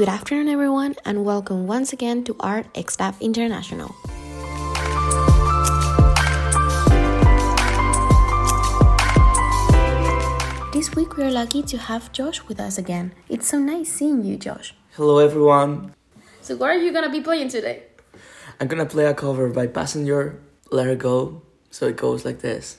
Good afternoon, everyone, and welcome once again to Art X Staff International. This week we are lucky to have Josh with us again. It's so nice seeing you, Josh. Hello everyone. So, what are you gonna be playing today? I'm gonna play a cover by Passenger, Let It Go. So it goes like this.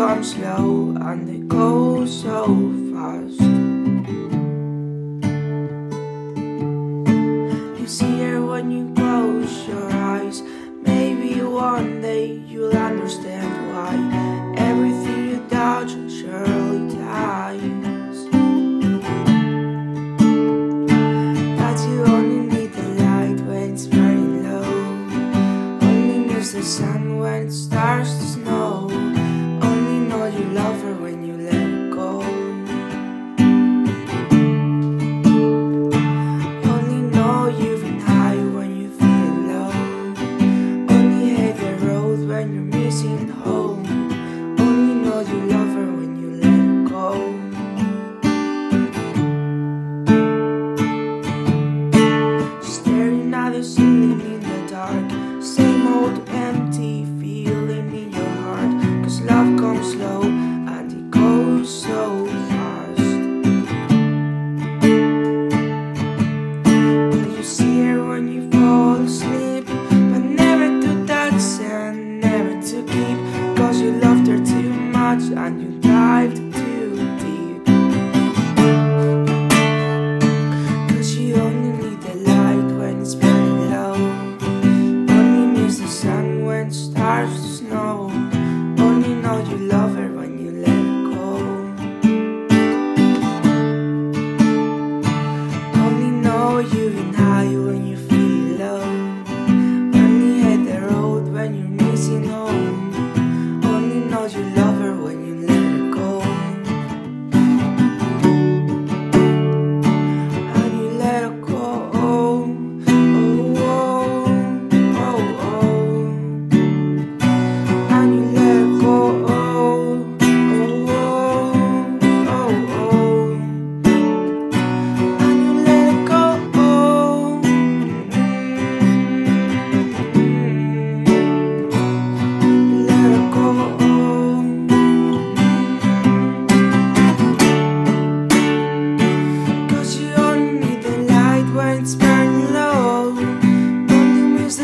Come slow and they go so fast. You see her when you close your eyes. Maybe one day you'll understand why everything you touch surely dies. But you only need the light when it's very low. Only miss the sun when it starts to snow. Only know you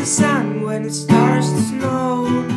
sun when it starts to snow.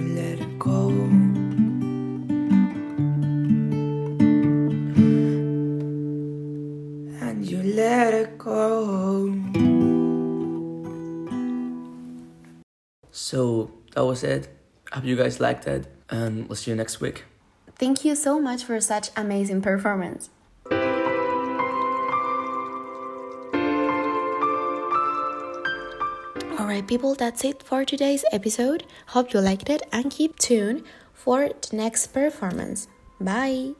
that was it. I hope you guys liked it, and we'll see you next week. Thank you so much for such amazing performance. Alright, people, that's it for today's episode. Hope you liked it and keep tuned for the next performance. Bye.